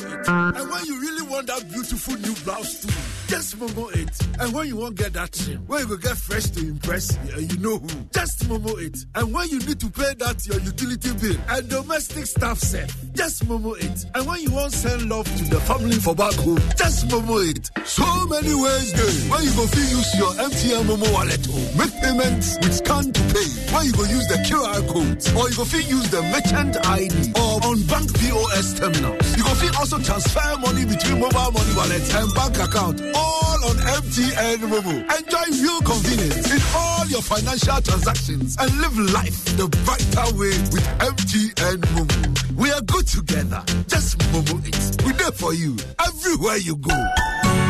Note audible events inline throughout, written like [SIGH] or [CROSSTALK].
And when you really want that beautiful new blouse too, just momo it. And when you won't get that when you go get fresh to impress, yeah, uh, you know who. Just momo it. And when you need to pay that your utility bill and domestic staff set, just momo it. And when you want send love to the family for back home, just momo it. So many ways there. When you go feel use your MTN Momo wallet or make payments with scan to pay. When you go use the QR code or you go feel use the merchant ID or on bank POS terminals. You go feel also transfer money between mobile money wallets and bank account. All on MTN Momo. Enjoy real convenience in all your financial transactions and live life the brighter way with MTN Momo. We are good together. Just Momo it. We're there for you everywhere you go.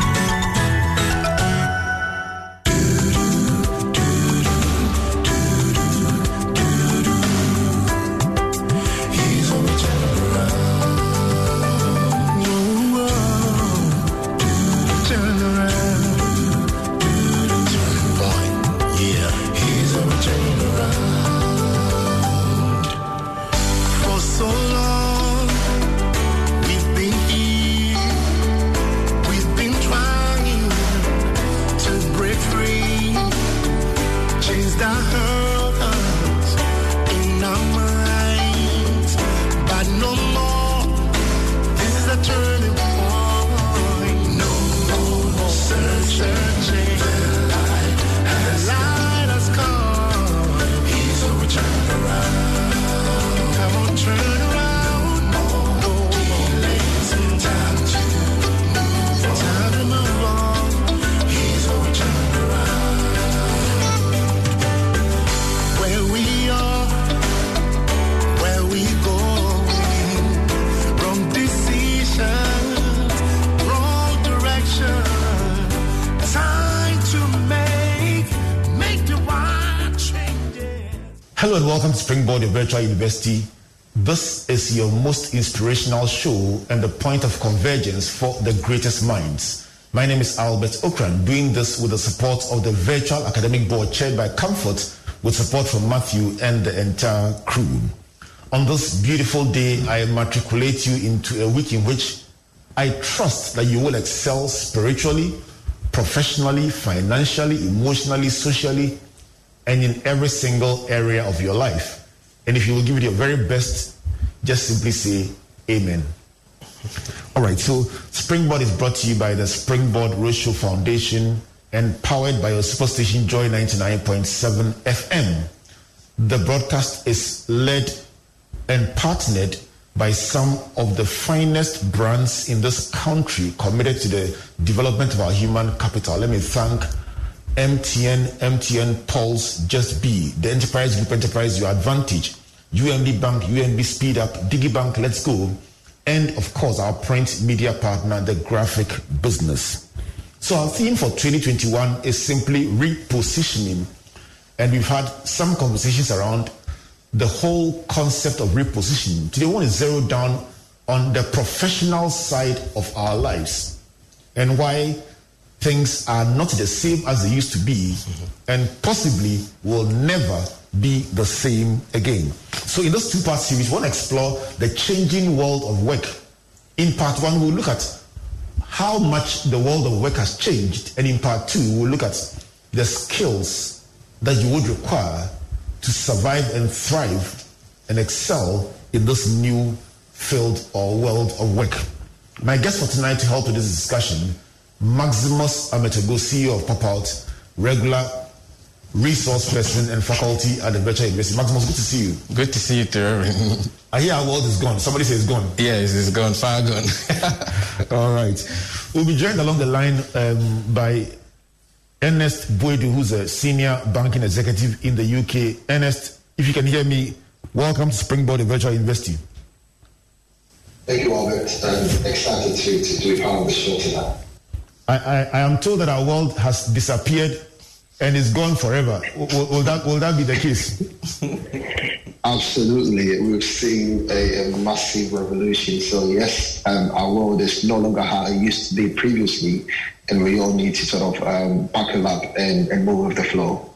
Springboard Virtual University. This is your most inspirational show and the point of convergence for the greatest minds. My name is Albert Ocran, doing this with the support of the Virtual Academic Board chaired by Comfort with support from Matthew and the entire crew. On this beautiful day, I matriculate you into a week in which I trust that you will excel spiritually, professionally, financially, emotionally, socially, and in every single area of your life. And if you will give it your very best, just simply say Amen. All right, so Springboard is brought to you by the Springboard Roadshow Foundation and powered by your superstation Joy 99.7 FM. The broadcast is led and partnered by some of the finest brands in this country committed to the development of our human capital. Let me thank MTN, MTN Pulse, Just Be, the Enterprise Group Enterprise, Your Advantage, UMB Bank, UMB Speed Up, DigiBank, Let's Go, and of course our print media partner, the Graphic Business. So our theme for 2021 is simply repositioning, and we've had some conversations around the whole concept of repositioning. Today, we want to zero down on the professional side of our lives and why things are not the same as they used to be and possibly will never be the same again. So, in this two part series, we want to explore the changing world of work. In part one, we'll look at how much the world of work has changed, and in part two, we'll look at the skills that you would require to survive and thrive and excel in this new field or world of work. My guest for tonight to help with this discussion, Maximus Ametorgoh, CEO of Pop Out, regular resource person and faculty at the Virtual University. Maximus, good to see you. Good to see you too, [LAUGHS] I hear our world is gone. Somebody says it's gone. Yes, it's gone, far gone. [LAUGHS] All right. We'll be joined along the line um, by Ernest Boadu, who's a senior banking executive in the UK. Ernest, if you can hear me, welcome to Springboard Virtual University. Thank you, Albert. I'm excited to, to do part of the show tonight. I, I, I am told that our world has disappeared and it's gone forever. Will, will that, will that be the case? Absolutely. We've seen a, a massive revolution. So, yes, um, our world is no longer how it used to be previously, and we all need to sort of um, buckle up and, and move with the flow.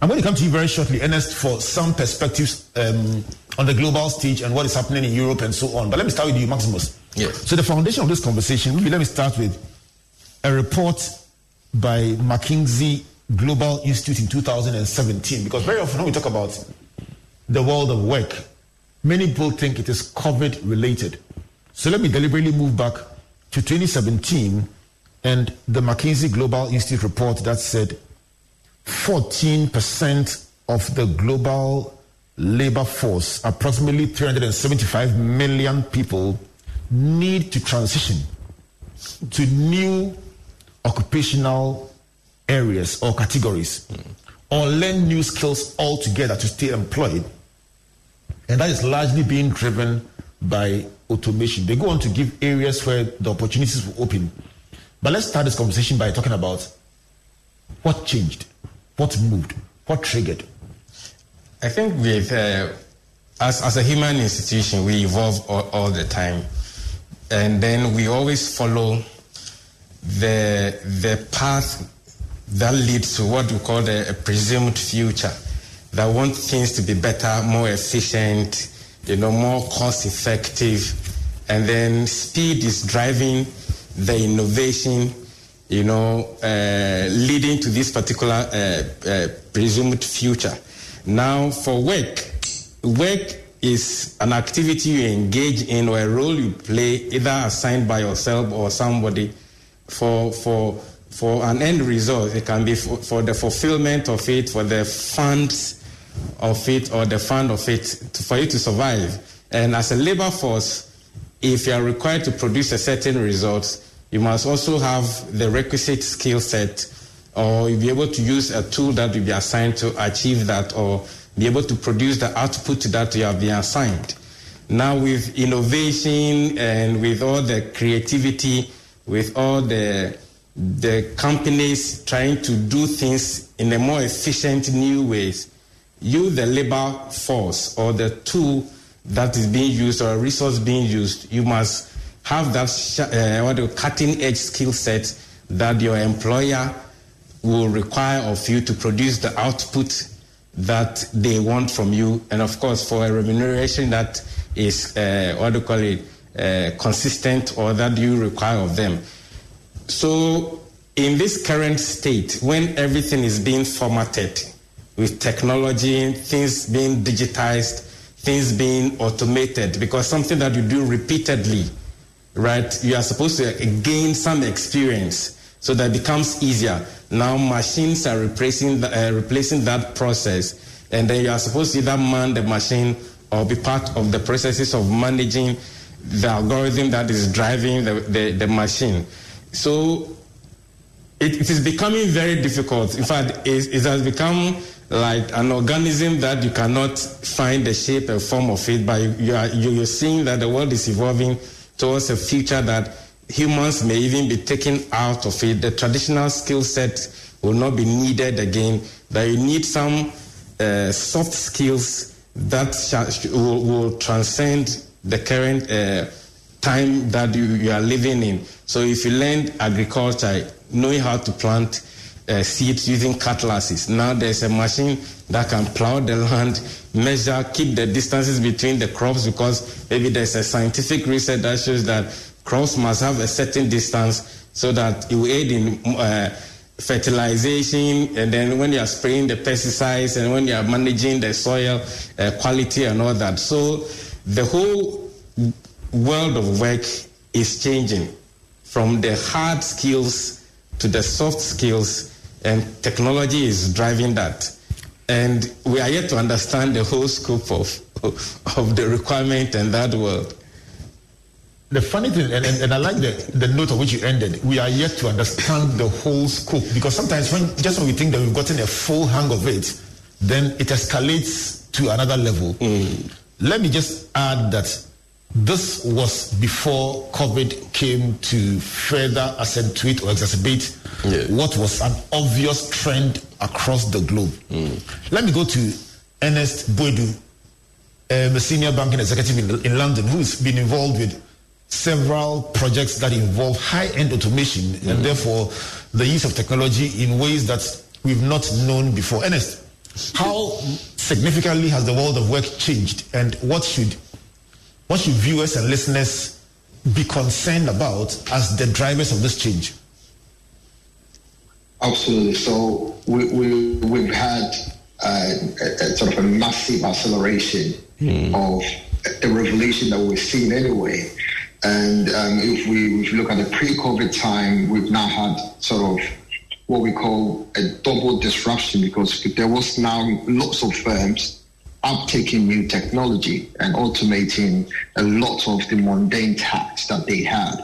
I'm going to come to you very shortly, Ernest, for some perspectives um, on the global stage and what is happening in Europe and so on. But let me start with you, Maximus. Yes. So the foundation of this conversation, maybe let me start with a report by McKinsey Global Institute in 2017. Because very often when we talk about the world of work, many people think it is COVID related. So let me deliberately move back to 2017 and the McKinsey Global Institute report that said 14% of the global labor force, approximately 375 million people, need to transition to new occupational areas or categories or learn new skills altogether to stay employed. And that is largely being driven by automation. They go on to give areas where the opportunities will open. But let's start this conversation by talking about what changed, what moved, what triggered. I think with uh, as as a human institution, we evolve all, all the time, and then we always follow the the path that leads to what we call a presumed future. That want things to be better, more efficient, you know, more cost effective, and then speed is driving the innovation, you know, uh, leading to this particular uh, uh, presumed future. Now, for work, work is an activity you engage in or a role you play, either assigned by yourself or somebody, for for for an end result. It can be for, for the fulfillment of it, for the funds of it, or the fund of it, to, for you to survive. And as a labor force, if you are required to produce a certain result, you must also have the requisite skill set or be able to use a tool that will be assigned to achieve that or be able to produce the output that you have been assigned. Now with innovation and with all the creativity, with all the the companies trying to do things in a more efficient new ways, you, the labor force or the tool that is being used or a resource being used, you must have that sh- uh, what cutting edge skill set that your employer will require of you to produce the output that they want from you, and of course for a remuneration that is uh, what do you call it uh, consistent or that you require of them. So in this current state, when everything is being formatted with technology, things being digitized, things being automated, because something that you do repeatedly, right? You are supposed to gain some experience so that it becomes easier. Now machines are replacing the, uh, replacing that process, and then you are supposed to either man the machine or be part of the processes of managing the algorithm that is driving the, the, the machine. So it, it is becoming very difficult. In fact, it, it has become like an organism that you cannot find the shape and form of it, but you, are, you, you're seeing that the world is evolving towards a future that humans may even be taken out of it. The traditional skill set will not be needed again, that you need some uh, soft skills that shall, will, will transcend the current uh, time that you, you are living in. So if you learn agriculture, knowing how to plant uh, seeds using cutlasses, now there's a machine that can plow the land, measure, keep the distances between the crops because maybe there's a scientific research that shows that crops must have a certain distance so that it will aid in uh, fertilization and then when you are spraying the pesticides and when you are managing the soil uh, quality and all that. So the whole world of work is changing from the hard skills to the soft skills, and technology is driving that. And we are yet to understand the whole scope of, of the requirement in that world. The funny thing, and, and, and, I like the, the note of which you ended, we are yet to understand the whole scope because sometimes when just when we think that we've gotten a full hang of it, then it escalates to another level. Mm. Let me just add that this was before COVID came to further accentuate or exacerbate yeah. what was an obvious trend across the globe. Mm. Let me go to Ernest Boadu, um, a senior banking executive in, in London, who's been involved with several projects that involve high-end automation mm. and therefore the use of technology in ways that we've not known before. Ernest, [LAUGHS] how significantly has the world of work changed and what should what should viewers and listeners be concerned about as the drivers of this change? Absolutely. So we, we, we've had uh, a, a sort of a massive acceleration Hmm. of a revolution that we're seeing anyway. And um, if we if you look at the pre-COVID time, we've now had sort of what we call a double disruption because there was now lots of firms uptaking new technology and automating a lot of the mundane tasks that they had.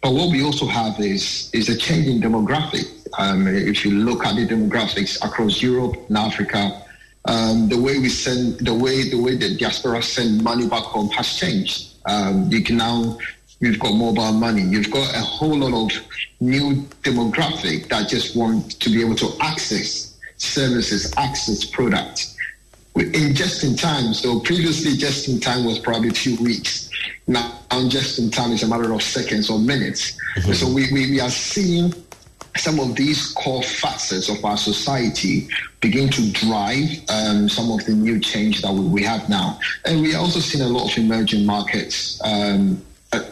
But what we also have is is a changing demographic. Um, if you look at the demographics across Europe and Africa, um, the way we send, the way the way the diaspora send money back home has changed. Um, you can now you've got mobile money. You've got a whole lot of new demographic that just want to be able to access services, access products in just in time. So previously, just in time was probably a few weeks. Now, just in time is a matter of seconds or minutes. Mhm. So we, we, we are seeing some of these core facets of our society begin to drive um, some of the new change that we, we have now. And we are also seeing a lot of emerging markets um,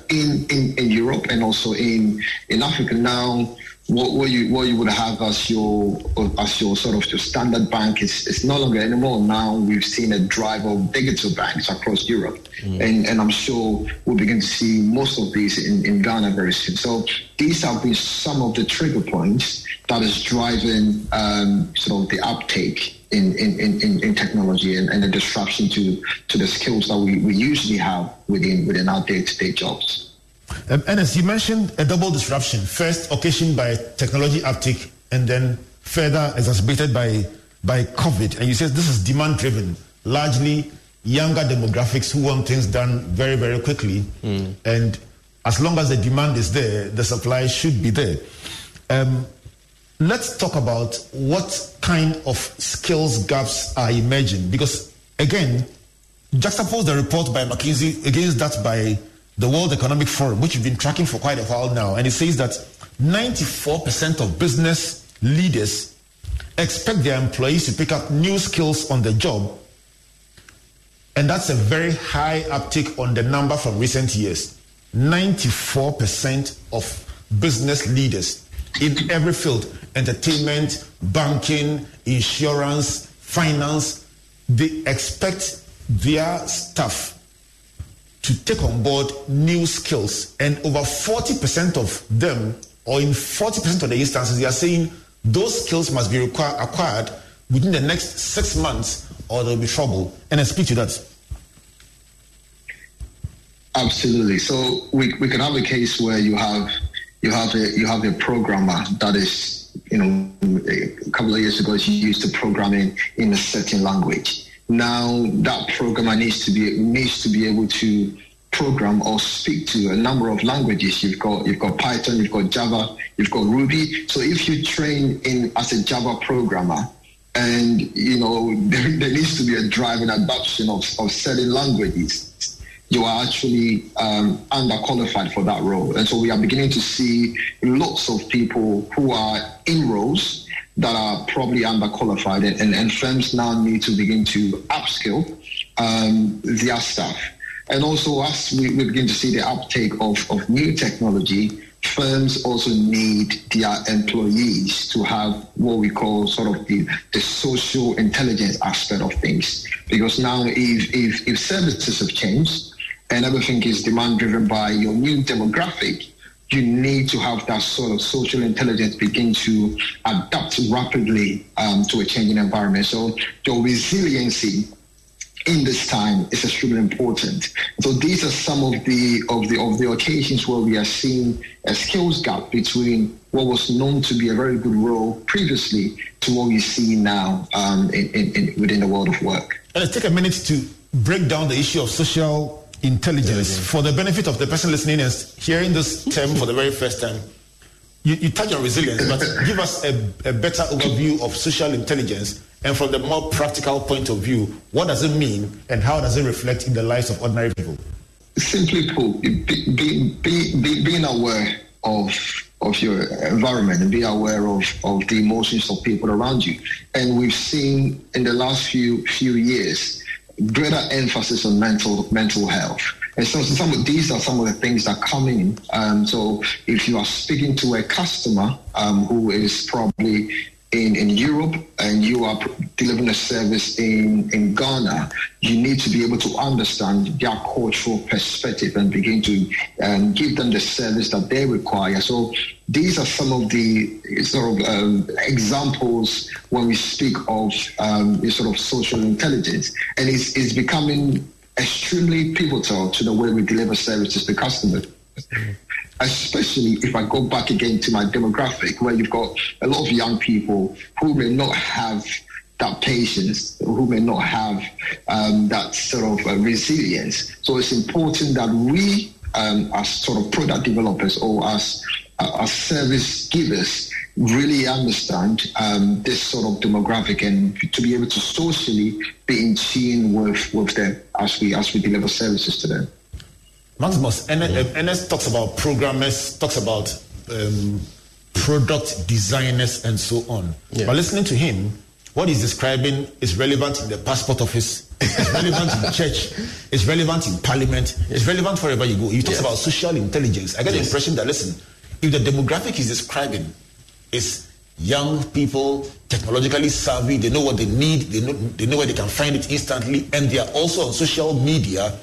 in, in, in Europe and also in, in Africa now. What, what you what you would have as your as your sort of your standard bank is, is no longer anymore. Now we've seen a drive of digital banks across Europe, and and I'm sure we'll begin to see most of these in, in Ghana very soon. So these have been some of the trigger points that is driving um, sort of the uptake in, in, in, in technology and, and the disruption to to the skills that we, we usually have within within our day to day jobs. Um, as you mentioned a double disruption. First, occasioned by technology uptick, and then further exacerbated by by COVID. And you said this is demand driven, largely younger demographics who want things done very very quickly. And as long as the demand is there, the supply should be there. Um, let's talk about what kind of skills gaps are emerging. Because again, juxtapose the report by McKinsey against that by the World Economic Forum, which we've been tracking for quite a while now, and it says that 94% of business leaders expect their employees to pick up new skills on the job. And that's a very high uptick on the number from recent years. 94% of business leaders in every field entertainment, banking, insurance, finance they expect their staff to take on board new skills. And over 40% of them, or in 40% of the instances, they are saying those skills must be require, acquired within the next six months or there will be trouble. And I speak to that. Absolutely. So we, we can have a case where you have you have a you have a programmer that is you know a couple of years ago she used to programming in a certain language. Now that programmer needs to be needs to be able to program or speak to a number of languages. You've got you've got Python, you've got Java, you've got Ruby. So if you train in as a Java programmer, and you know [LAUGHS] there, there needs to be a drive and adoption of, of certain languages you are actually um, underqualified for that role. And so we are beginning to see lots of people who are in roles that are probably underqualified, and, and, and firms now need to begin to upskill um, their staff. And also, as we, we begin to see the uptake of, of new technology, firms also need their employees to have what we call sort of the, the social intelligence aspect of things. Because now, if, if, if services have changed, and everything is demand driven by your new demographic, you need to have that sort of social intelligence begin to adapt rapidly um, to a changing environment. So your resiliency in this time is extremely important. So these are some of the of the of the occasions where we are seeing a skills gap between what was known to be a very good role previously to what we see now um, in, in, in, within the world of work. Let's take a minute to break down the issue of social intelligence for the benefit of the person listening and hearing this term for the very first time. You, you touch on resilience, but [LAUGHS] give us a, a better overview of social intelligence and from the more practical point of view, what does it mean and how does it reflect in the lives of ordinary people? Simply put, be, be, be, being aware of of your environment and be aware of, of the emotions of people around you. And we've seen in the last few few years greater emphasis on mental mental health. And so, some of these are some of the things that come in. Um, so if you are speaking to a customer um, who is probably in, in Europe and you are delivering a service in, in Ghana, you need to be able to understand their cultural perspective and begin to um, give them the service that they require. So these are some of the sort of um, examples when we speak of um, sort of social intelligence, and it's, it's becoming extremely pivotal to the way we deliver services to customers especially if I go back again to my demographic, where you've got a lot of young people who may not have that patience, who may not have um, that sort of uh, resilience. So it's important that we, um, as sort of product developers or as uh, as service givers, really understand um, this sort of demographic and to be able to socially be in tune with with them as we as we deliver services to them. Maximus, Ernest talks about programmers, talks about um, product designers, and so on. Yeah. But listening to him, what he's describing is relevant in the passport office, it's relevant in church, it's relevant in parliament, it's relevant wherever you go. He talks yes. about social intelligence. I get yes. the impression that, listen, if the demographic he's describing is young people, technologically savvy, they know what they need, they know, they know where they can find it instantly, and they are also on social media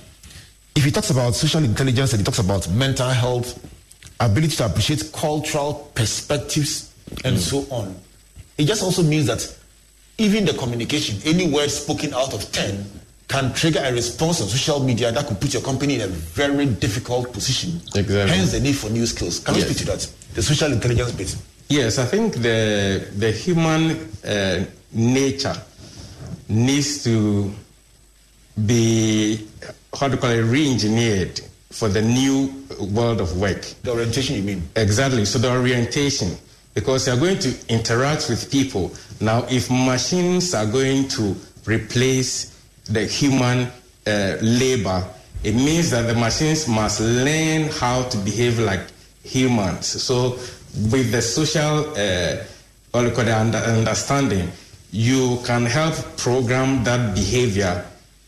if he talks about social intelligence and he talks about mental health, ability to appreciate cultural perspectives, and mm. so on, it just also means that even the communication, any word spoken out of 10, can trigger a response on social media that could put your company in a very difficult position. Exactly. Hence the need for new skills. Can yes. you speak to that? The social intelligence bit. Yes, I think the the human uh, nature needs to be how to call it, re-engineered for the new world of work. The orientation, you mean? Exactly. So the orientation, because you're going to interact with people. Now, if machines are going to replace the human uh, labor, it means that the machines must learn how to behave like humans. So, with the social, uh, what call the under- understanding, you can help program that behavior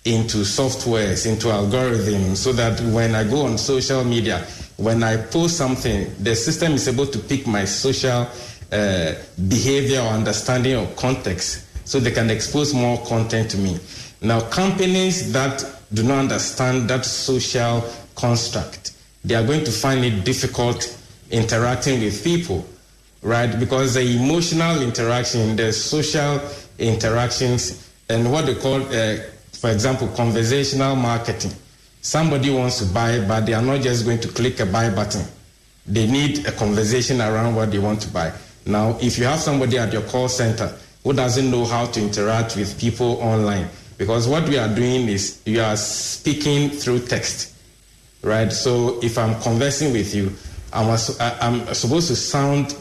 into softwares, into algorithms, so that when I go on social media, when I post something, the system is able to pick my social uh, behavior or understanding or context, so they can expose more content to me. Now, companies that do not understand that social construct, they are going to find it difficult interacting with people, right? Because the emotional interaction, the social interactions, and what they call, uh, for example, conversational marketing. Somebody wants to buy, but they are not just going to click a buy button. They need a conversation around what they want to buy. Now, if you have somebody at your call center who doesn't know how to interact with people online, because what we are doing is you are speaking through text, right? So if I'm conversing with you, I'm, I'm supposed to sound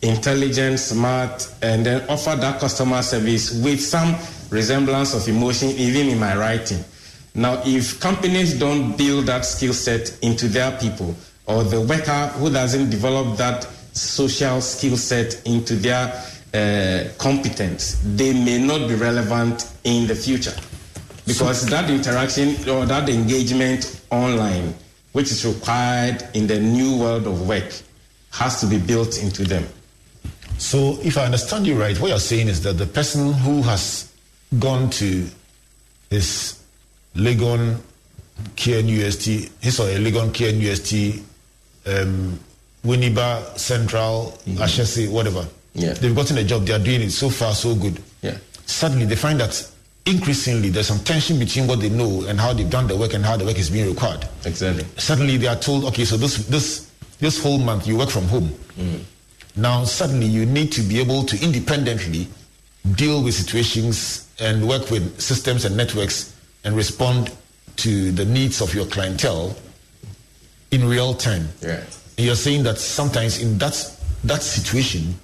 intelligent, smart, and then offer that customer service with some resemblance of emotion, even in my writing. Now, if companies don't build that skill set into their people, or the worker who doesn't develop that social skill set into their uh, competence, they may not be relevant in the future. Because so, that interaction or that engagement online, which is required in the new world of work, has to be built into them. So, if I understand you right, what you're saying is that the person who has gone to his Legon KNUST, his or a Legon KNUST, um, Winneba Central, mm-hmm. Ashesi, whatever. Yeah. They've gotten a job, they are doing it so far, so good. Yeah. Suddenly they find that increasingly there's some tension between what they know and how they've done the work and how the work is being required. Exactly. Suddenly they are told, okay, so this this this whole month you work from home. Mm. Now suddenly you need to be able to independently deal with situations and work with systems and networks and respond to the needs of your clientele in real time. Yeah. You're saying that sometimes in that that situation,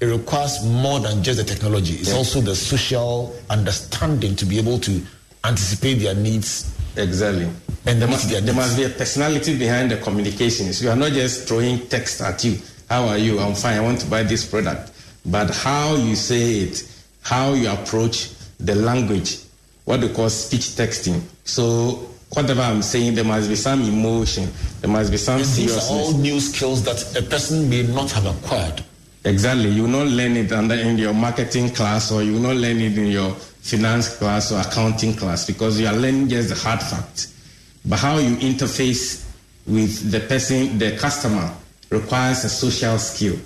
it requires more than just the technology. It's yeah. also the social understanding to be able to anticipate their needs. Exactly. And there must, there must be a personality behind the communications. You are not just throwing text at you. How are you? I'm fine. I want to buy this product. But how you say it, how you approach the language, what they call speech texting. So whatever I'm saying, there must be some emotion, there must be some and seriousness. These are all new skills that a person may not have acquired. Exactly. You will not learn it under in your marketing class or you will not learn it in your finance class or accounting class because you are learning just the hard facts. But how you interface with the person, the customer, requires a social skill.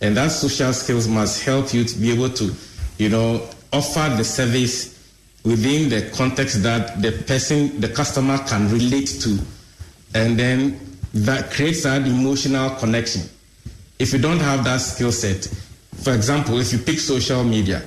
And that social skills must help you to be able to, you know, offer the service within the context that the person, the customer can relate to. And then that creates that emotional connection. If you don't have that skill set, for example, if you pick social media,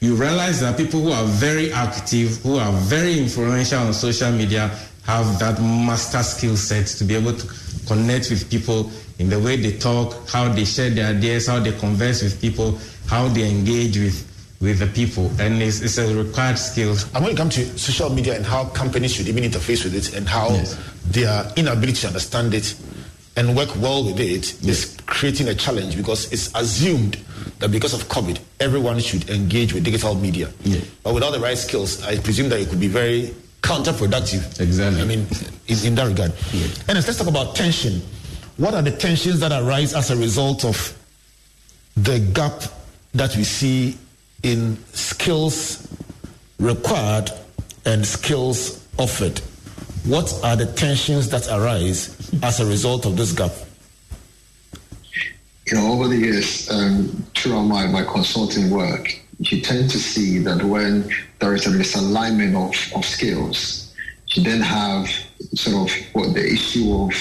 you realize that people who are very active, who are very influential on social media, have that master skill set to be able to connect with people in the way they talk, how they share their ideas, how they converse with people, how they engage with with the people, and it's, it's a required skill. And when it comes to social media and how companies should even interface with it, and how yes. their inability to understand it and work well with it yes. is creating a challenge because it's assumed that because of COVID, everyone should engage with digital media. Yeah. But without the right skills, I presume that it could be very counterproductive. Exactly. I mean, in, in that regard. Yeah. And let's talk about tension. What are the tensions that arise as a result of the gap that we see in skills required and skills offered? What are the tensions that arise as a result of this gap? You know, over the years, um, throughout my, my consulting work, you tend to see that when there is a misalignment of, of skills, you then have sort of what the issue of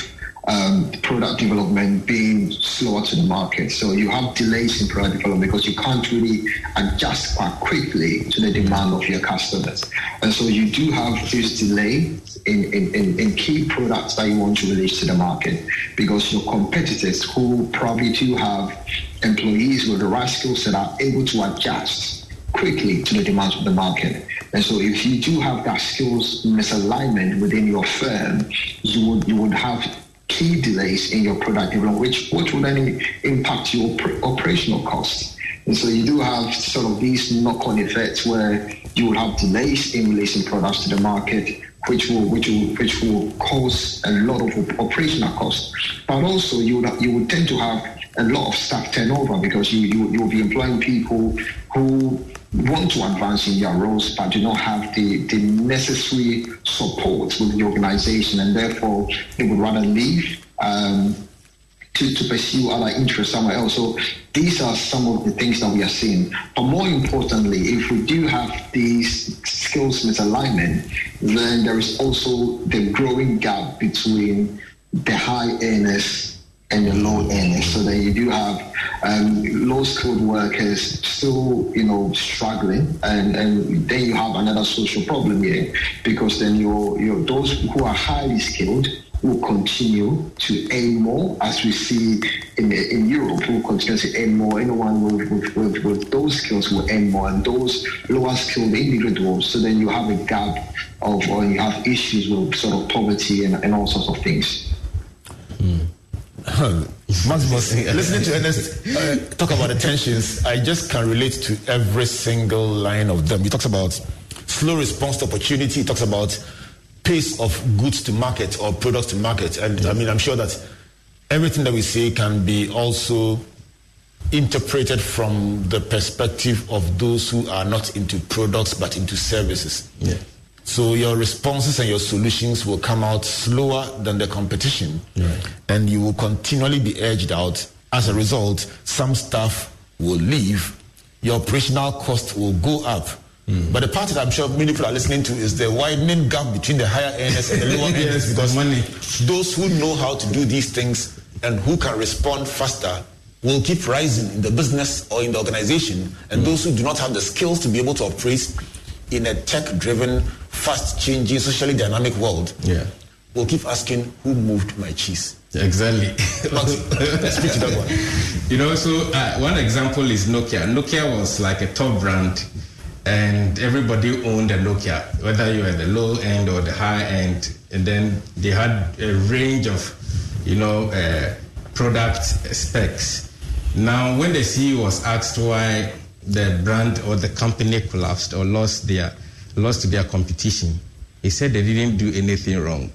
um, product development being slower to the market. So you have delays in product development because you can't really adjust quite quickly to the demand of your customers. And so you do have this delay in, in, in, key products that you want to release to the market because your competitors who probably do have employees with the right skill set are able to adjust quickly to the demands of the market. And so if you do have that skills misalignment within your firm, you would you would have key delays in your product development, which which will then impact your oper- operational costs. And so you do have sort of these knock-on effects where you will have delays in releasing products to the market, which will which will which will cause a lot of operational costs. But also you would you would tend to have a lot of staff turnover because you you you will be employing people who want to advance in their roles but do not have the, the necessary support within the organization and therefore they would rather leave um, to, to pursue other interests somewhere else. So these are some of the things that we are seeing. But more importantly, if we do have these skills misalignment, then there is also the growing gap between the high earners and the low earners. So that you do have um, low skilled workers still, you know, struggling, and, and then you have another social problem here because then your your those who are highly skilled will continue to earn more, as we see in in Europe, will continue to earn more. Anyone with, with, with, with those skills will earn more, and those lower skilled individuals. So then you have a gap of, or you have issues with sort of poverty and, and all sorts of things. [LAUGHS] Maximus, listening to Ernest uh, talk about the tensions, I just can relate to every single line of them. He talks about slow response to opportunity. He talks about pace of goods to market or products to market. And I mean, I'm sure that everything that we say can be also interpreted from the perspective of those who are not into products but into services. Yeah. So your responses and your solutions will come out slower than the competition, Right. and you will continually be edged out. As a result, some staff will leave, your operational cost will go up. Mm. But the part that I'm sure many people are listening to is the widening gap between the higher earners and the lower [LAUGHS] earners because money. those who know how to do these things and who can respond faster will keep rising in the business or in the organization, and mm. those who do not have the skills to be able to operate in a tech-driven, fast-changing, socially dynamic world Yeah. will keep asking, "Who moved my cheese?" Exactly. [LAUGHS] Speak to that one. You know, so uh, one example is Nokia. Nokia was like a top brand, and everybody owned a Nokia, whether you were the low end or the high end. And then they had a range of, you know, uh, product specs. Now, when the CEO was asked why the brand or the company collapsed or lost their lost their competition, he said they didn't do anything wrong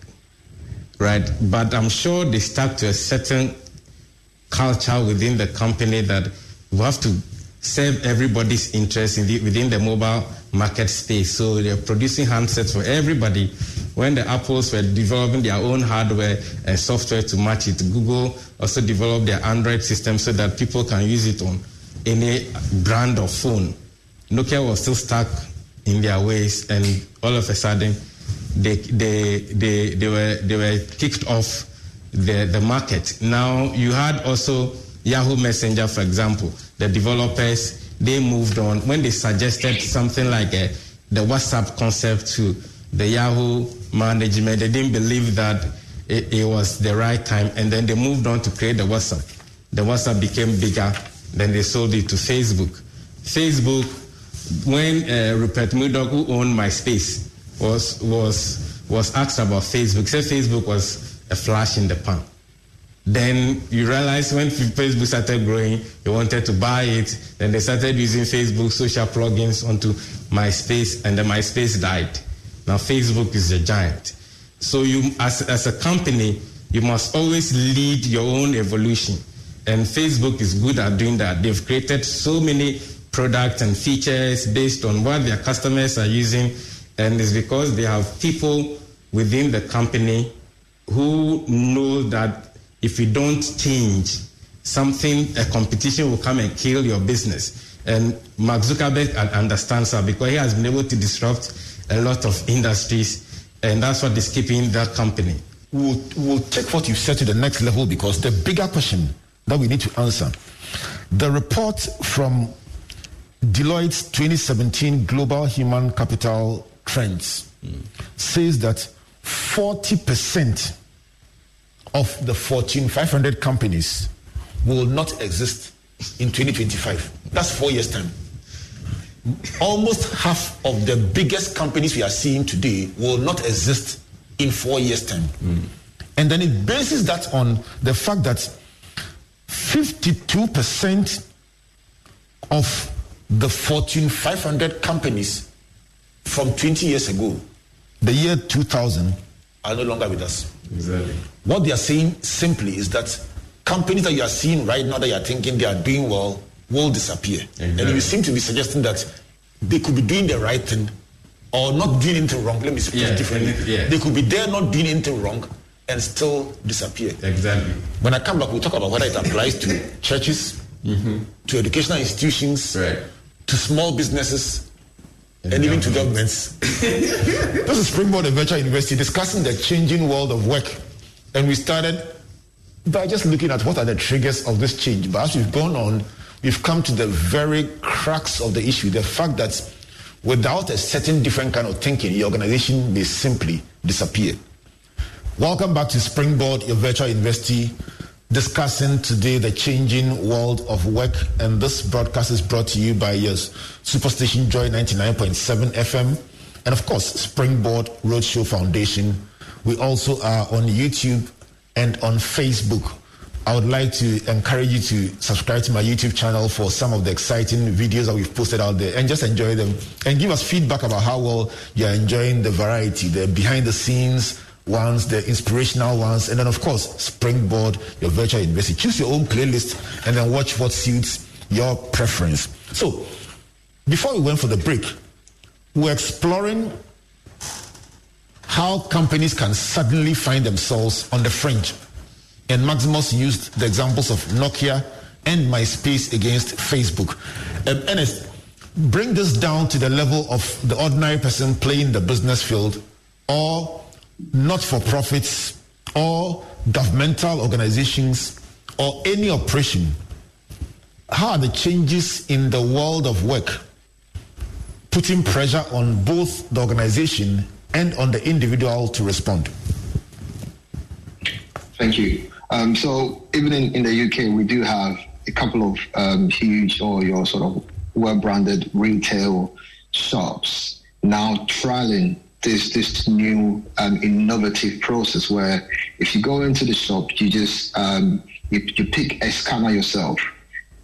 right? But I'm sure they stuck to a certain culture within the company that we have to serve everybody's interest in the, within the mobile market space. So they're producing handsets for everybody. When the Apples were developing their own hardware and software to match it, Google also developed their Android system so that people can use it on any brand of phone. Nokia was still stuck in their ways, and all of a sudden, they they they, they were they were kicked off the the market. Now you had also Yahoo Messenger, for example, the developers they moved on when they suggested something like a, the WhatsApp concept to the Yahoo management. They didn't believe that it, it was the right time, and then they moved on to create the WhatsApp. The WhatsApp became bigger. Then they sold it to Facebook. Facebook, when uh, Rupert Murdoch, who owned MySpace, was was was asked about Facebook, said Facebook was a flash in the pan. Then you realize when Facebook started growing, you wanted to buy it. Then they started using Facebook social plugins onto MySpace, and the MySpace died. Now Facebook is a giant. So you, as as a company, you must always lead your own evolution. And Facebook is good at doing that. They've created so many products and features based on what their customers are using. And it's because they have people within the company who know that if you don't change, something, a competition will come and kill your business. And Mark Zuckerberg understands that because he has been able to disrupt a lot of industries, and that's what is keeping that company. we'll, we'll take what you've said to the next level because the bigger question that we need to answer. The report from Deloitte's 2017 Global Human Capital Trends says that 40% of the Fortune 500 companies will not exist in 2025. That's four years' time. Almost half of the biggest companies we are seeing today will not exist in four years' time. Hmm. And then it bases that on the fact that 52% of the Fortune 500 companies from 20 years ago, the year 2000, are no longer with us. Exactly. What they are saying simply is that companies that you are seeing right now that you are thinking they are doing well will disappear. And you seem to be suggesting that they could be doing the right thing or not doing anything wrong. Let me say Yeah, it differently. yeah. They could be there not doing anything wrong and still disappear. Exactly. When I come back, we'll talk about whether it applies to [LAUGHS] churches, mm-hmm. to educational institutions, to small businesses, and, even to governments. [LAUGHS] this is Springboard Adventure University discussing the changing world of work. And we started by just looking at what are the triggers of this change. But as we've gone on, we've come to the very crux of the issue the fact that without a certain different kind of thinking, your organization may simply disappear. Welcome back to Springboard, your virtual university, discussing today the changing world of work. And this broadcast is brought to you by your Superstation Joy 99.7 FM and, of course, Springboard Roadshow Foundation. We also are on YouTube and on Facebook. I would like to encourage you to subscribe to my YouTube channel for some of the exciting videos that we've posted out there and just enjoy them and give us feedback about how well you're enjoying the variety, the behind the scenes ones, the inspirational ones, and then of course, springboard your virtual university. Choose your own playlist and then watch what suits your preference. So, before we went for the break, we're exploring how companies can suddenly find themselves on the fringe. And Maximus used the examples of Nokia and MySpace against Facebook. Um, Ernest, bring this down to the level of the ordinary person playing the business field or not for profits or governmental organizations or any operation. How are the changes in the world of work putting pressure on both the organization and on the individual to respond? Thank you. Um, so even in, in the UK, we do have a couple of um, huge or your sort of well-branded retail shops now trialing this this new um, innovative process where if you go into the shop, you just um, you, you pick a scanner yourself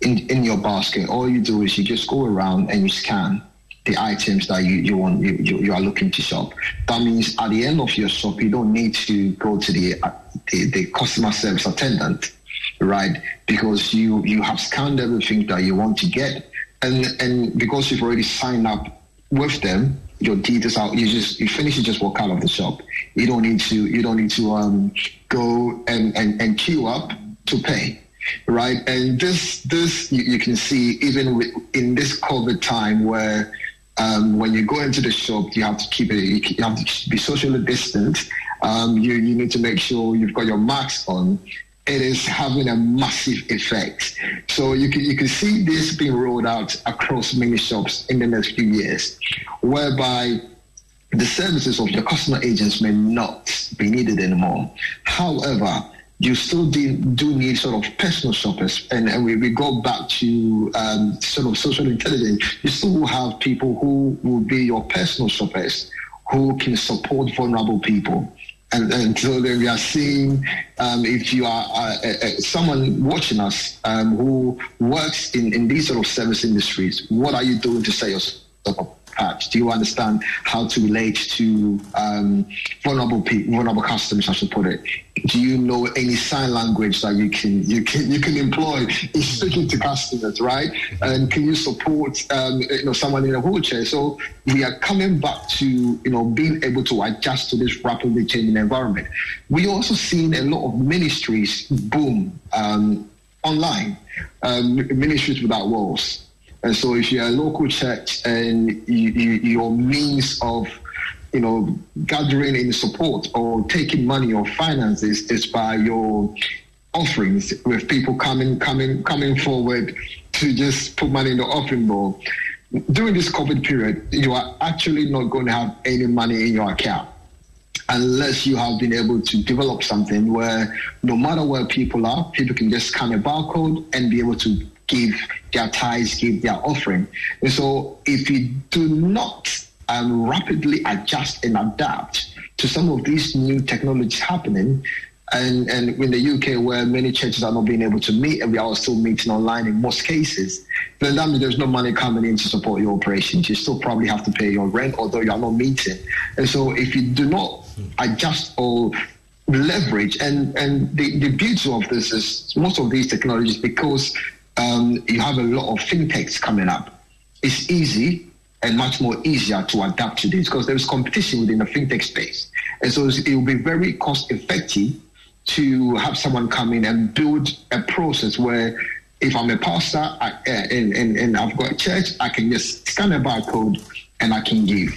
in in your basket. All you do is you just go around and you scan the items that you, you want you, you, you are looking to shop. That means at the end of your shop, you don't need to go to the uh, the, the customer service attendant, right? Because you you have scanned everything that you want to get, and and because you've already signed up with them, your details out. You just you finish. You just walk out of the shop. You don't need to. You don't need to um, go and, and and queue up to pay right? And this, this you, you can see even with, in this COVID time where um, when you go into the shop, you have to keep it, you have to be socially distant. Um, you, you need to make sure you've got your mask on. It is having a massive effect. So you can, you can see this being rolled out across many shops in the next few years, whereby the services of your customer agents may not be needed anymore. However, you still do, do need sort of personal shoppers. And, and we, we go back to um, sort of social intelligence. You still will have people who will be your personal shoppers who can support vulnerable people. And, and so then we are seeing um, if you are uh, uh, someone watching us um, who works in, in these sort of service industries, what are you doing to set yourself up? Do you understand how to relate to um, vulnerable people, vulnerable customers? I should put it. Do you know any sign language that you can you can you can employ in [LAUGHS] speaking to customers, right? And can you support um, you know someone in a wheelchair? So we are coming back to you know being able to adjust to this rapidly changing environment. We also seen a lot of ministries boom um, online, um, ministries without walls. And so, if you're a local church and you, you, your means of you know, gathering in support or taking money or finances is by your offerings with people coming coming coming forward to just put money in the offering bowl. During this COVID period, you are actually not going to have any money in your account unless you have been able to develop something where no matter where people are, people can just scan a barcode and be able to give their tithes, give their offering. And so if you do not um, rapidly adjust and adapt to some of these new technologies happening, and, and in the UK where many churches are not being able to meet and we are still meeting online in most cases, then that means there's no money coming in to support your operations. You still probably have to pay your rent, although you are not meeting. And so if you do not adjust or leverage, and, and the, the beauty of this is most of these technologies, because um, you have a lot of fintechs coming up, it's easy and much more easier to adapt to this because there is competition within the fintech space. And so it will be very cost effective to have someone come in and build a process where if I'm a pastor I, uh, and, and, and I've got a church, I can just scan a barcode and I can give,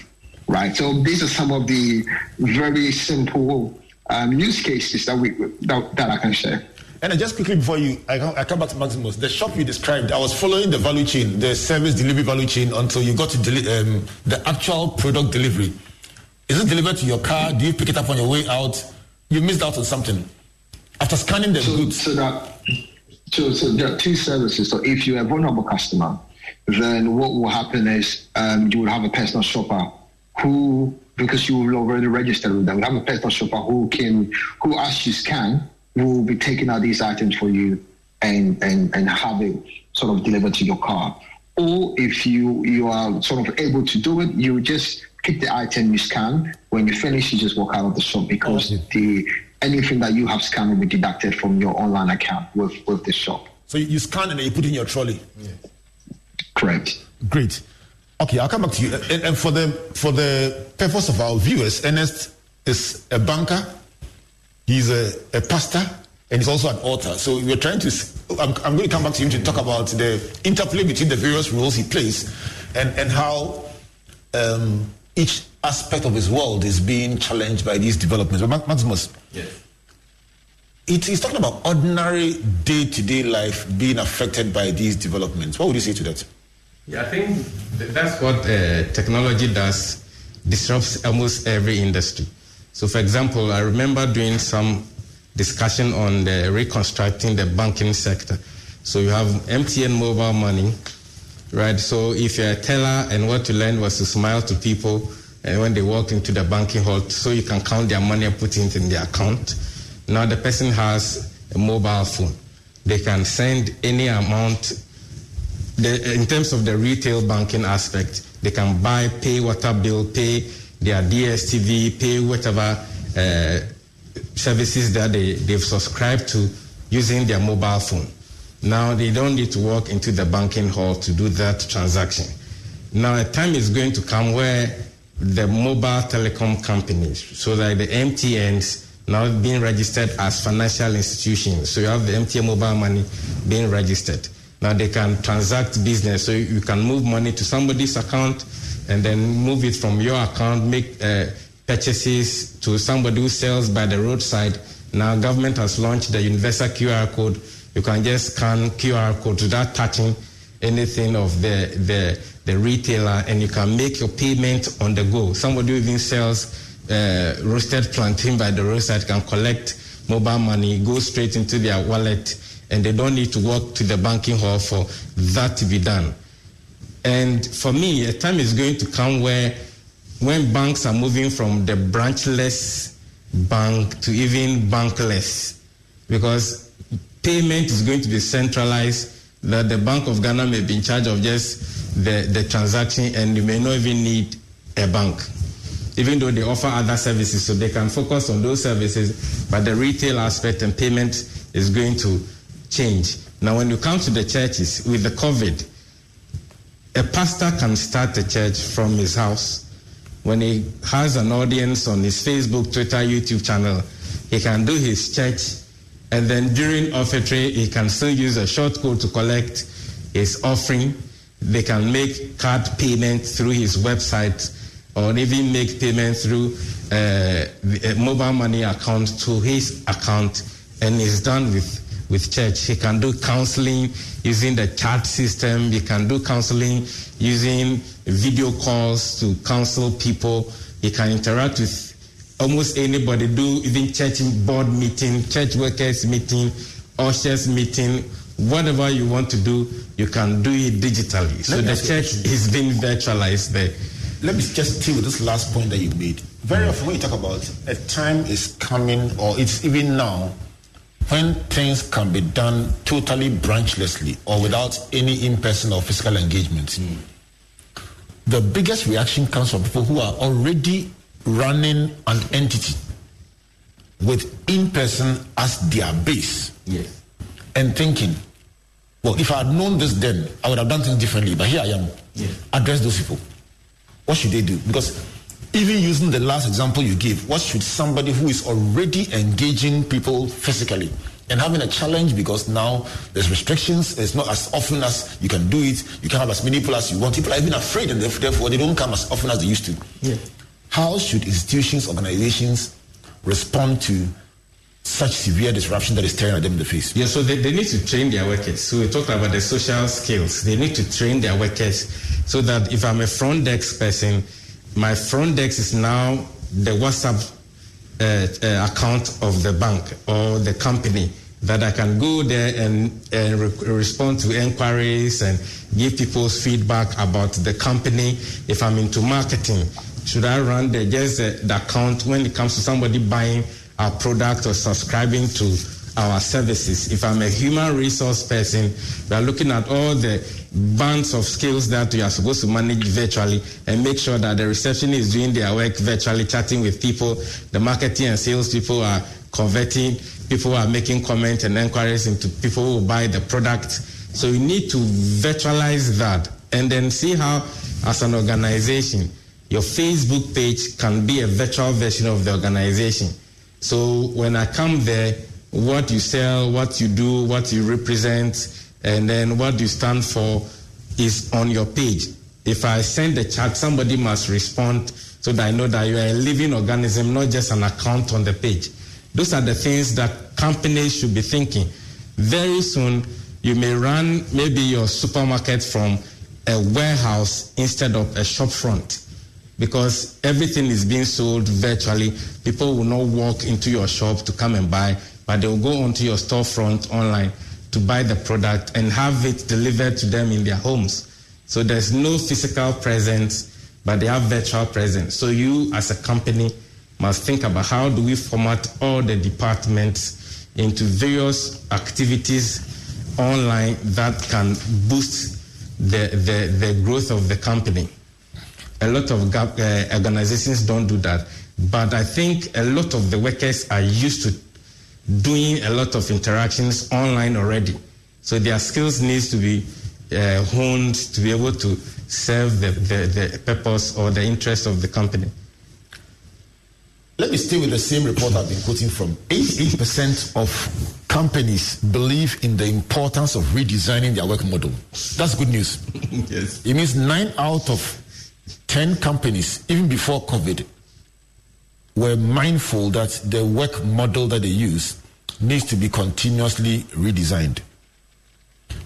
right? So these are some of the very simple um, use cases that we that, that I can share. And just quickly before you, I come, I come back to Maximus. The shop you described, I was following the value chain, the service delivery value chain, until you got to deli- um, the actual product delivery. Is it delivered to your car? Do you pick it up on your way out? You missed out on something. After scanning the so, goods. So, that, so, so there are two services. So if you're a vulnerable customer, then what will happen is um, you will have a personal shopper who, because you will already registered with them, will have a personal shopper who can, who as you scan, will be taking out these items for you and, and, and have it sort of delivered to your car. Or if you, you are sort of able to do it, you just keep the item you scan. When you finish, you just walk out of the shop because the anything that you have scanned will be deducted from your online account with, with the shop. So you, you scan and then you put in your trolley. Correct. Great. Okay, I'll come back to you. And, and for the for the purpose of our viewers, Ernest is a banker. He's a, a pastor and he's also an author. So we're trying to. I'm, I'm going to come back to him to talk about the interplay between the various roles he plays and and how um, each aspect of his world is being challenged by these developments. But Ma- Maximus, Yes. it, he's talking about ordinary day-to-day life being affected by these developments. What would you say to that? Yeah, I think that's what uh, technology does, disrupts almost every industry. So, for example, I remember doing some discussion on the reconstructing the banking sector. So, you have MTN mobile money, right? So, if you're a teller and what you learned was to smile to people and when they walk into the banking hall, so you can count their money and put it in their account. Now, the person has a mobile phone. They can send any amount the, in terms of the retail banking aspect, they can buy, pay water bill, pay their DSTV, pay whatever uh, services that they, they've subscribed to using their mobile phone. Now they don't need to walk into the banking hall to do that transaction. Now a time is going to come where the mobile telecom companies, so that the MTNs now being registered as financial institutions. So you have the MTN mobile money being registered. Now they can transact business. So you can move money to somebody's account and then move it from your account, make uh, purchases to somebody who sells by the roadside. Now government has launched the universal QR code. You can just scan QR code without touching anything of the, the, the retailer and you can make your payment on the go. Somebody who even sells uh, roasted plantain by the roadside can collect mobile money, go straight into their wallet, and they don't need to walk to the banking hall for that to be done. And for me, a time is going to come where when banks are moving from the branchless bank to even bankless, because payment is going to be centralized, that the Bank of Ghana may be in charge of just the, the transaction and you may not even need a bank even though they offer other services, so they can focus on those services, but the retail aspect and payment is going to change. Now, when you come to the churches with the COVID, a pastor can start a church from his house. When he has an audience on his Facebook, Twitter, YouTube channel, he can do his church, and then during offertory, he can still use a short code to collect his offering. They can make card payment through his website or even make payment through uh, a mobile money account to his account, and it's done with with church. He can do counseling using the chat system. He can do counseling using video calls to counsel people. He can interact with almost anybody, do even church board meeting, church workers meeting, ushers meeting, whatever you want to do, you can do it digitally. so the ask you a church is being virtualized there. Let me just deal with this last point that you made. Very often when you talk about a time is coming, or it's even now, when things can be done totally branchlessly or without any in-person or physical engagement. Hmm. The biggest reaction comes from people who are already running an entity with in-person as their base Yes. and thinking, well, if I had known this then, I would have done things differently. But here I am. Address those people. What should they do? Because even using the last example you gave, what should somebody who is already engaging people physically and having a challenge because now there's restrictions, it's not as often as you can do it, you can't have as many people as you want. People are even afraid and therefore they don't come as often as they used to. Yeah. How should institutions, organizations respond to such severe disruption that is staring at them in the face? Yeah, so they, they need to train their workers. So we talked about the social skills. They need to train their workers so that if I'm a front desk person, my front desk is now the WhatsApp uh, uh, account of the bank or the company that I can go there and, and re- respond to inquiries and give people's feedback about the company. If I'm into marketing, should I run the, just the, the account when it comes to somebody buying our product or subscribing to our services? If I'm a human resource person, we are looking at all the bands of skills that we are supposed to manage virtually and make sure that the receptionist is doing their work virtually, chatting with people. The marketing and sales people are converting. People are making comments and inquiries into people who buy the product. So you need to virtualize that and then see how, as an organization, your Facebook page can be a virtual version of the organization. So when I come there, what you sell, what you do, what you represent, and then what you stand for is on your page. If I send a chat, somebody must respond so that I know that you are a living organism, not just an account on the page. Those are the things that companies should be thinking. Very soon, you may run maybe your supermarket from a warehouse instead of a shop front because everything is being sold virtually. People will not walk into your shop to come and buy, but they will go onto your storefront online to buy the product and have it delivered to them in their homes. So there's no physical presence, but they have virtual presence. So you, as a company, must think about how do we format all the departments into various activities online that can boost the, the, the growth of the company. A lot of uh, organizations don't do that. But I think a lot of the workers are used to doing a lot of interactions online already. So their skills needs to be uh, honed to be able to serve the, the, the purpose or the interest of the company. Let me stay with the same report I've been quoting from. 88% of companies believe in the importance of redesigning their work model. That's good news. [LAUGHS] yes. It means nine out of 10 companies, even before COVID, were mindful that the work model that they use needs to be continuously redesigned.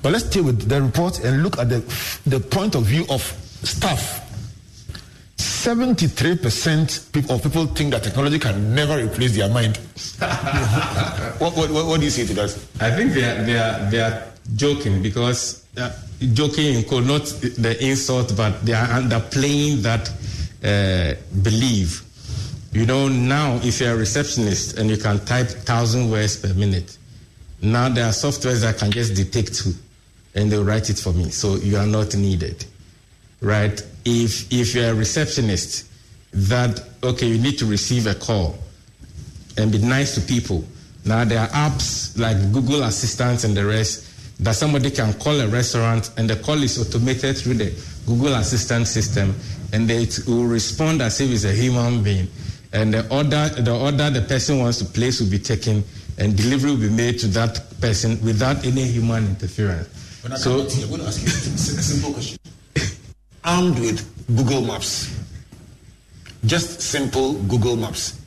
But let's stay with the report and look at the, the point of view of staff. 73% of people think that technology can never replace their mind. [LAUGHS] what, what, what, do you say to that? I think they are, they are, they are joking because uh, joking in not the insult, but they are underplaying that uh, belief. You know, now if you're a receptionist and you can type thousand words per minute, now there are softwares that can just detect two and they'll write it for me. So you are not needed. Right? If if you're a receptionist that okay, you need to receive a call and be nice to people. Now there are apps like Google Assistant and the rest that somebody can call a restaurant and the call is automated through the Google Assistant system and it will respond as if it's a human being. And the order the order the person wants to place will be taken and delivery will be made to that person without any human interference. So I'm going to ask you a simple question. [LAUGHS] Armed with Google Maps, just simple Google Maps.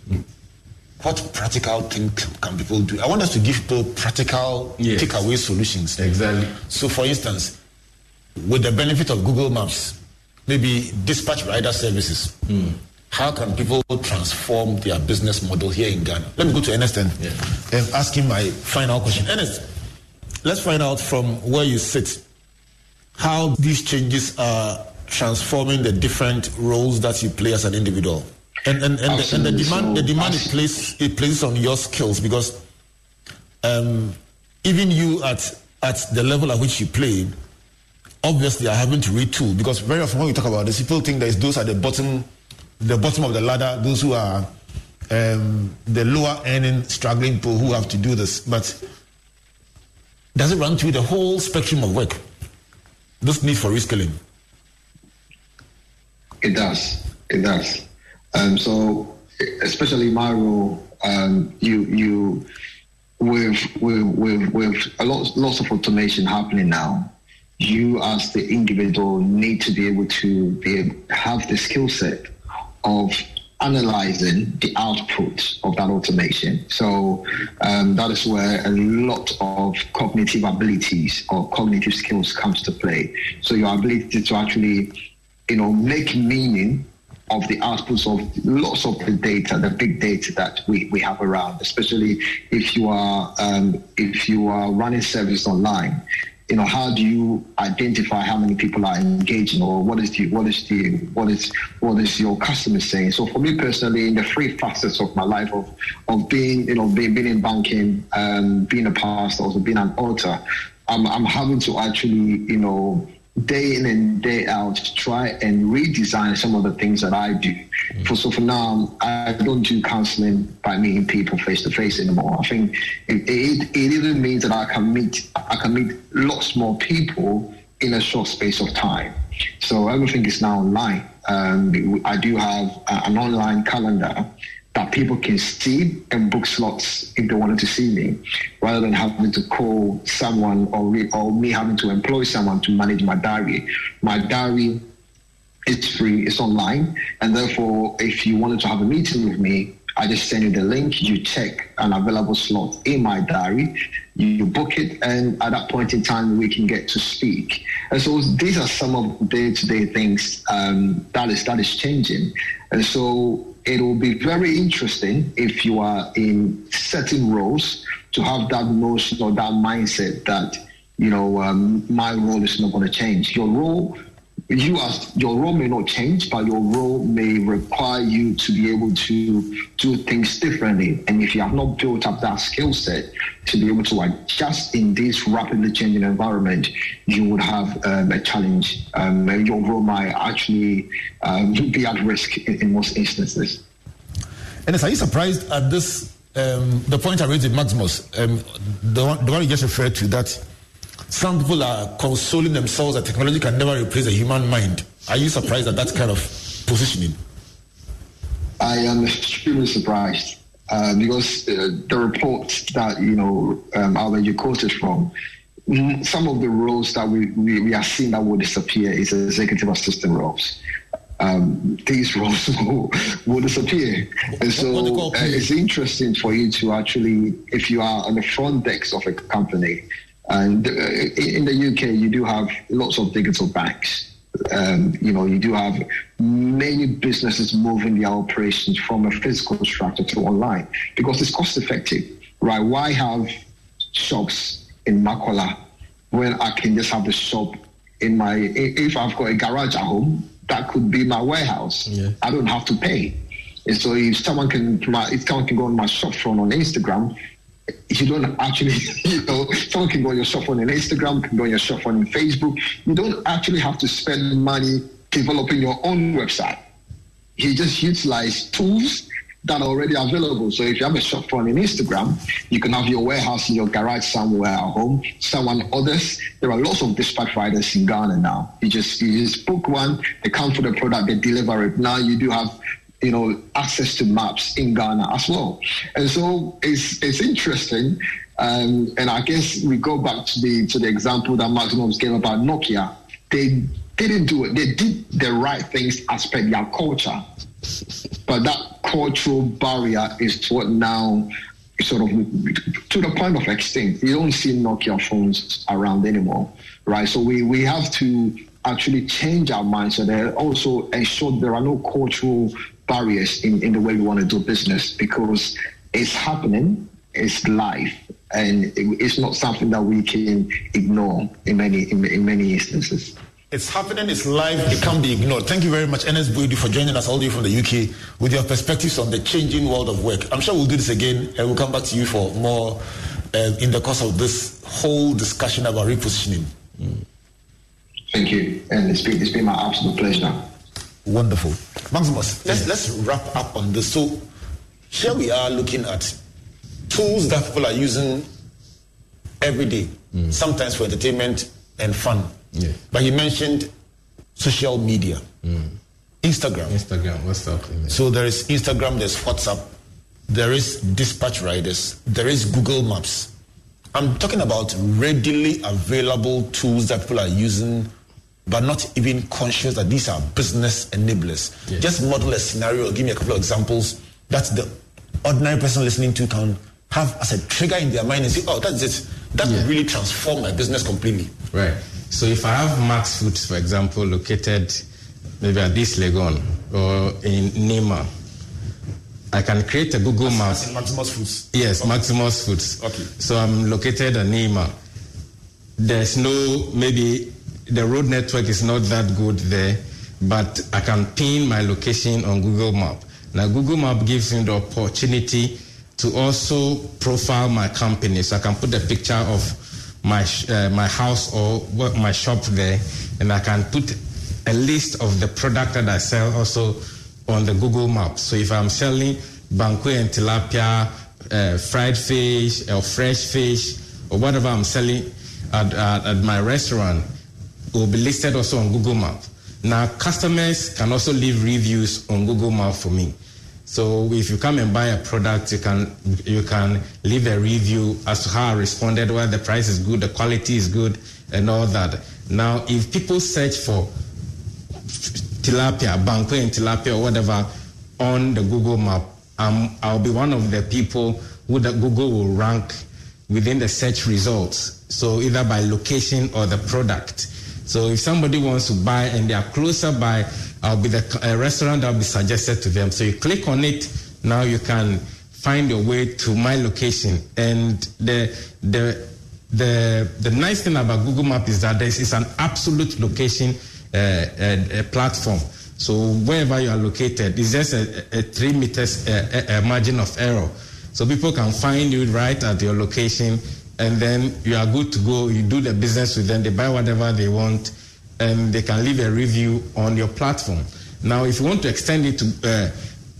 What practical thing can people do? I want us to give people practical Yes. takeaway solutions. Exactly. So, for instance, with the benefit of Google Maps, maybe dispatch rider services. Hmm. How can people transform their business model here in Ghana? Let me go to Ernest and, and ask him my final question. Ernest, let's find out from where you sit how these changes are transforming the different roles that you play as an individual. And and, and, the, and the demand the demand it places it places on your skills because um, even you at at the level at which you play, obviously are having to retool because very often when we talk about this, people think that those at the bottom, the bottom of the ladder, those who are um, the lower earning, struggling people who have to do this. But does it run through the whole spectrum of work? This need for reskilling. It does. It does. Um, so, especially my role, um, you you with with with with a lot lots of automation happening now. You as the individual need to be able to be have the skill set of analyzing the output of that automation. So um, that is where a lot of cognitive abilities or cognitive skills comes to play. So your ability to actually, you know, make meaning of the outputs of lots of the data, the big data that we, we have around, especially if you are um, if you are running service online you know, how do you identify how many people are engaging, or what is the what is the what is what is your customer saying? So for me personally, in the three facets of my life of of being, you know, being, being in banking, um, being a pastor, also being an author, I'm I'm having to actually, you know, day in and day out try and redesign some of the things that I do. For so for now, I don't do counseling by meeting people face to face anymore. I think it, it, it even means that I can meet I can meet lots more people in a short space of time. So everything is now online. Um, I do have an online calendar that people can see and book slots if they wanted to see me, rather than having to call someone or, re- or me having to employ someone to manage my diary. My diary is free, it's online, and therefore, if you wanted to have a meeting with me, I just send you the link, you check an available slot in my diary, you book it, and at that point in time, we can get to speak. And so these are some of the day-to-day things um, that is that is changing, and so it will be very interesting if you are in certain roles to have that notion or that mindset that you know um, my role is not going to change. Your role you as your role may not change, but your role may require you to be able to do things differently. And if you have not built up that skill set to be able to adjust in this rapidly changing environment, you would have um, a challenge. Um, and your role might actually um, [LAUGHS] be at risk in, in most instances. And are you surprised at this? Um, the point I raised with Maximus, um, the, the one you just referred to, that some people are consoling themselves that technology can never replace a human mind. Are you surprised at that kind of positioning? I am extremely surprised uh, because uh, the reports that you know um, Albert you quoted from, mm, some of the roles that we, we, we are seeing that will disappear is executive assistant roles. Um, these [LAUGHS] roles will, will disappear, and so uh, it's interesting for you to actually, if you are on the front decks of a company, and uh, in in the UK you do have lots of digital banks um, you know, you do have many businesses moving their operations from a physical structure to online because it's cost effective, right? Why have shops in Makola when I can just have the shop in my, if I've got a garage at home, that could be my warehouse. Yeah. I don't have to pay. And so if someone can, if someone can go on my shop front on Instagram, you don't actually, [LAUGHS] you know, someone can go on your shop phone on Instagram, can go on your shop phone on Facebook. You don't actually have to spend money developing your own website. You just utilize tools that are already available. So if you have a shop phone in Instagram, you can have your warehouse in your garage somewhere at home. Someone others, there are lots of dispatch riders in Ghana now. You just you just book one, they come for the product, they deliver it. Now you do have you know, access to maps in Ghana as well. And so it's it's interesting. Um, and I guess we go back to the to the example that Maximus gave about Nokia. They didn't do it. They did the right things as per their culture. but that cultural barrier is what now sort of to the point of extinct. You don't see Nokia phones around anymore, right? So we, we have to actually change our mindset and also ensure there are no cultural barriers in, in the way we want to do business because it's happening, it's life, and it, it's not something that we can ignore in many in, in many instances. It's happening, it's live, it can't be ignored. Thank you very much, Ernest Boadu, for joining us all the way from the UK with your perspectives on the changing world of work. I'm sure we'll do this again and we'll come back to you for more uh, in the course of this whole discussion about repositioning. Thank you, and it's been, it's been my absolute pleasure. Wonderful. Maximus, let's, let's wrap up on this. So, here we are looking at tools that people are using every day, mm. sometimes for entertainment and fun. Yeah. But you mentioned social media, mm. Instagram. Instagram, WhatsApp. So there is Instagram, there's WhatsApp, there is dispatch riders, there is Google Maps. I'm talking about readily available tools that people are using, but not even conscious that these are business enablers. Yes. Just model a scenario give me a couple of examples that the ordinary person listening to can have as a trigger in their mind and say, oh, that's it. That will really transform my business completely. Right. So if I have Max Foods, for example, located maybe at this Legon or in Nima, I can create a Google Maps. in Maximus Foods. Yes, Maximus Foods. Okay. So I'm located at Nima. There's no, maybe the road network is not that good there, but I can pin my location on Google Map. Now, Google Map gives me the opportunity to also profile my company. So I can put a picture of my, uh, my house or my shop there, and I can put a list of the product that I sell also on the Google Map. So if I'm selling banku and tilapia, uh, fried fish or fresh fish or whatever I'm selling at, at, at my restaurant, will be listed also on Google Map. Now customers can also leave reviews on Google Map for me. So if you come and buy a product, you can you can leave a review as to how I responded, whether the price is good, the quality is good, and all that. Now, if people search for tilapia, banku and tilapia or whatever on the Google map, um, I'll be one of the people who the Google will rank within the search results. So either by location or the product. So if somebody wants to buy and they are closer by, I'll be the restaurant that will be suggested to them. So you click on it, now you can find your way to my location. And the the the the nice thing about Google Map is that this is an absolute location uh, uh, platform. So wherever you are located, it's just a, a three meters uh, a margin of error. So people can find you right at your location, and then you are good to go. You do the business with them. They buy whatever they want, and they can leave a review on your platform. Now, if you want to extend it to uh,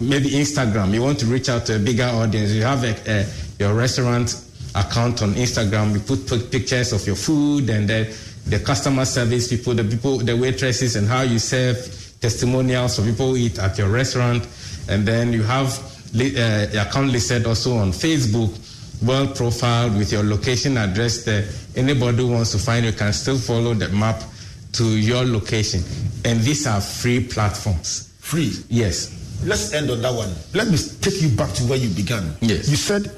maybe Instagram, you want to reach out to a bigger audience. You have a, a, your restaurant account on Instagram. You put, put pictures of your food and then the customer service people, the people, the waitresses, and how you serve testimonials for people eat at your restaurant. And then you have uh, account listed also on Facebook, well profiled with your location address there. Anybody who wants to find you can still follow the map to your location. And these are free platforms. Free? Yes. Let's end on that one. Let me take you back to where you began. Yes. You said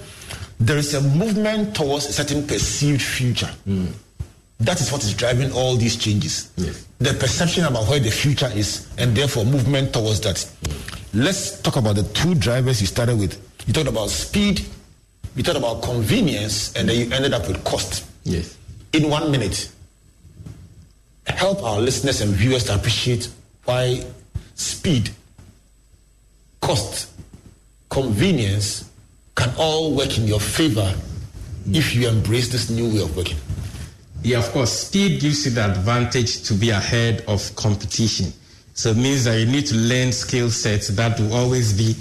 there is a movement towards a certain perceived future. Hmm. That is what is driving all these changes. Yes. The perception about where the future is, and therefore movement towards that. Hmm. Let's talk about the two drivers you started with. You talked about speed, you talked about convenience, and then you ended up with cost. Yes. In one minute, help our listeners and viewers to appreciate why speed, cost, convenience can all work in your favor if you embrace this new way of working. Yeah, of course. Speed gives you the advantage to be ahead of competition. So it means that you need to learn skill sets that will always be,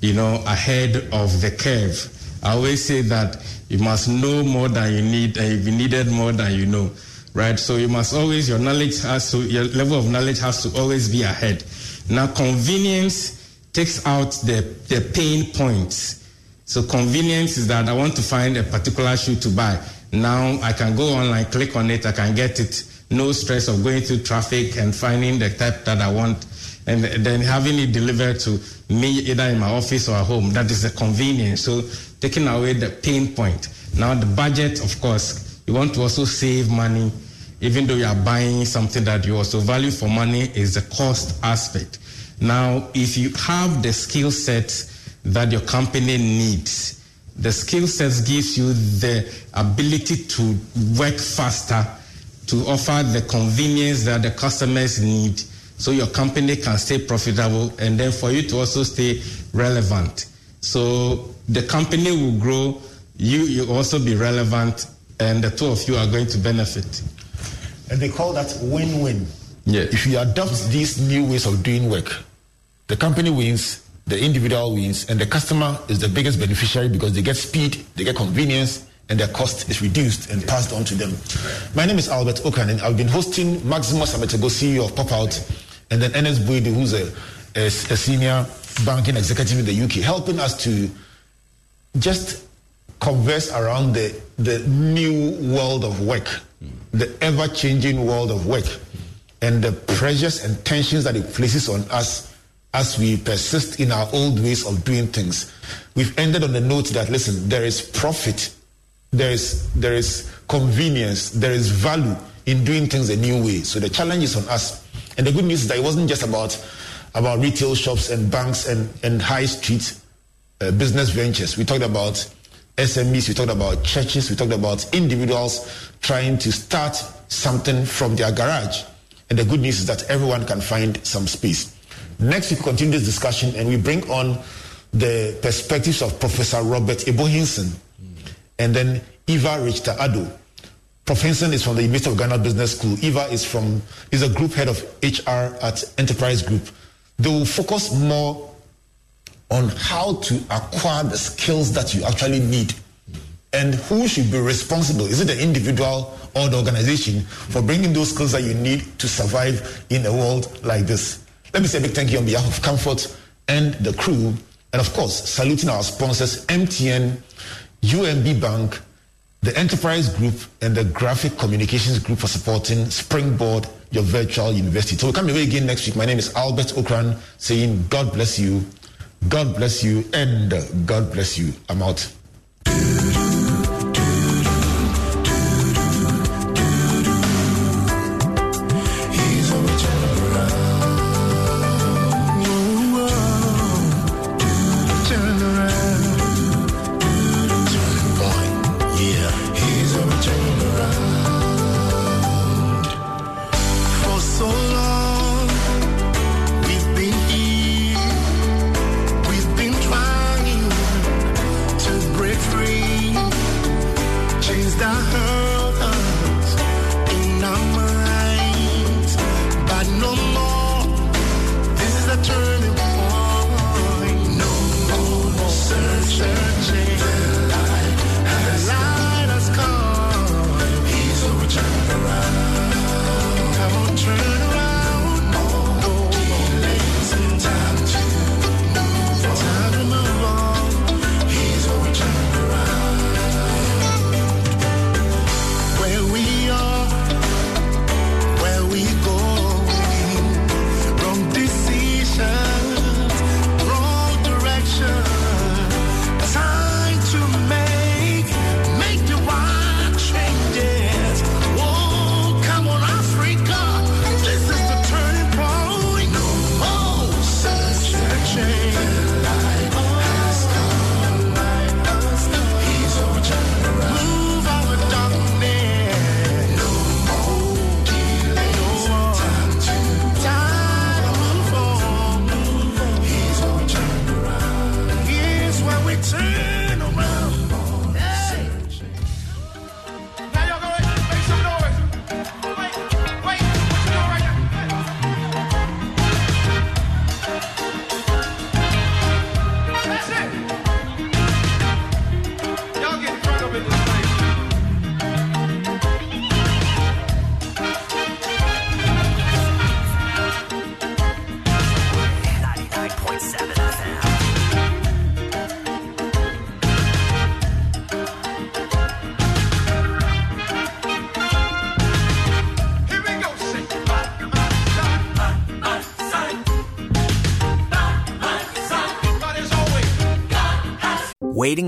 you know, ahead of the curve. I always say that you must know more than you need, and you needed more than you know, right? So you must always, your knowledge has to, your level of knowledge has to always be ahead. Now, convenience takes out the, the pain points. So convenience is that I want to find a particular shoe to buy. Now I can go online, click on it, I can get it. No stress of going through traffic and finding the type that I want. And then having it delivered to me either in my office or at home. That is the convenience. So taking away the pain point. Now the budget, of course, you want to also save money, even though you are buying something that you also value for money is the cost aspect. Now, if you have the skill sets that your company needs, the skill sets gives you the ability to work faster, to offer the convenience that the customers need, so your company can stay profitable, and then for you to also stay relevant. So the company will grow, you you also be relevant, and the two of you are going to benefit. And they call that win-win. Yeah. If you adopt these new ways of doing work, the company wins, the individual wins, and the customer is the biggest beneficiary because they get speed, they get convenience, and their cost is reduced and passed on to them. My name is Albert Ocran, and I've been hosting Maximus Ametorgoh, CEO of Pop Out, and then Ernest Boadu, who's a, a, a senior banking executive in the UK, helping us to just converse around the, the new world of work, the ever changing world of work, and the pressures and tensions that it places on us as we persist in our old ways of doing things. We've ended on the note that listen, there is profit, there is there is convenience, there is value in doing things a new way. So the challenge is on us. And the good news is that it wasn't just about about retail shops and banks and, and high street uh, business ventures. We talked about SMEs, we talked about churches, we talked about individuals trying to start something from their garage. And the good news is that everyone can find some space. Next, we continue this discussion and we bring on the perspectives of Professor Robert Ebo Hinson and then Eva Richter Addo. Prof. Hinson is from the University of Ghana Business School. Eva is from is a group head of HR at Enterprise Group. They will focus more on how to acquire the skills that you actually need and who should be responsible. Is it the individual or the organization for bringing those skills that you need to survive in a world like this? Let me say a big thank you on behalf of Comfort and the crew, and of course, saluting our sponsors MTN, UMB Bank, the Enterprise Group, and the Graphic Communications Group for supporting Springboard, your virtual university. So we'll come away again next week. My name is Albert Ocran, saying God bless you, God bless you, and God bless you. I'm out.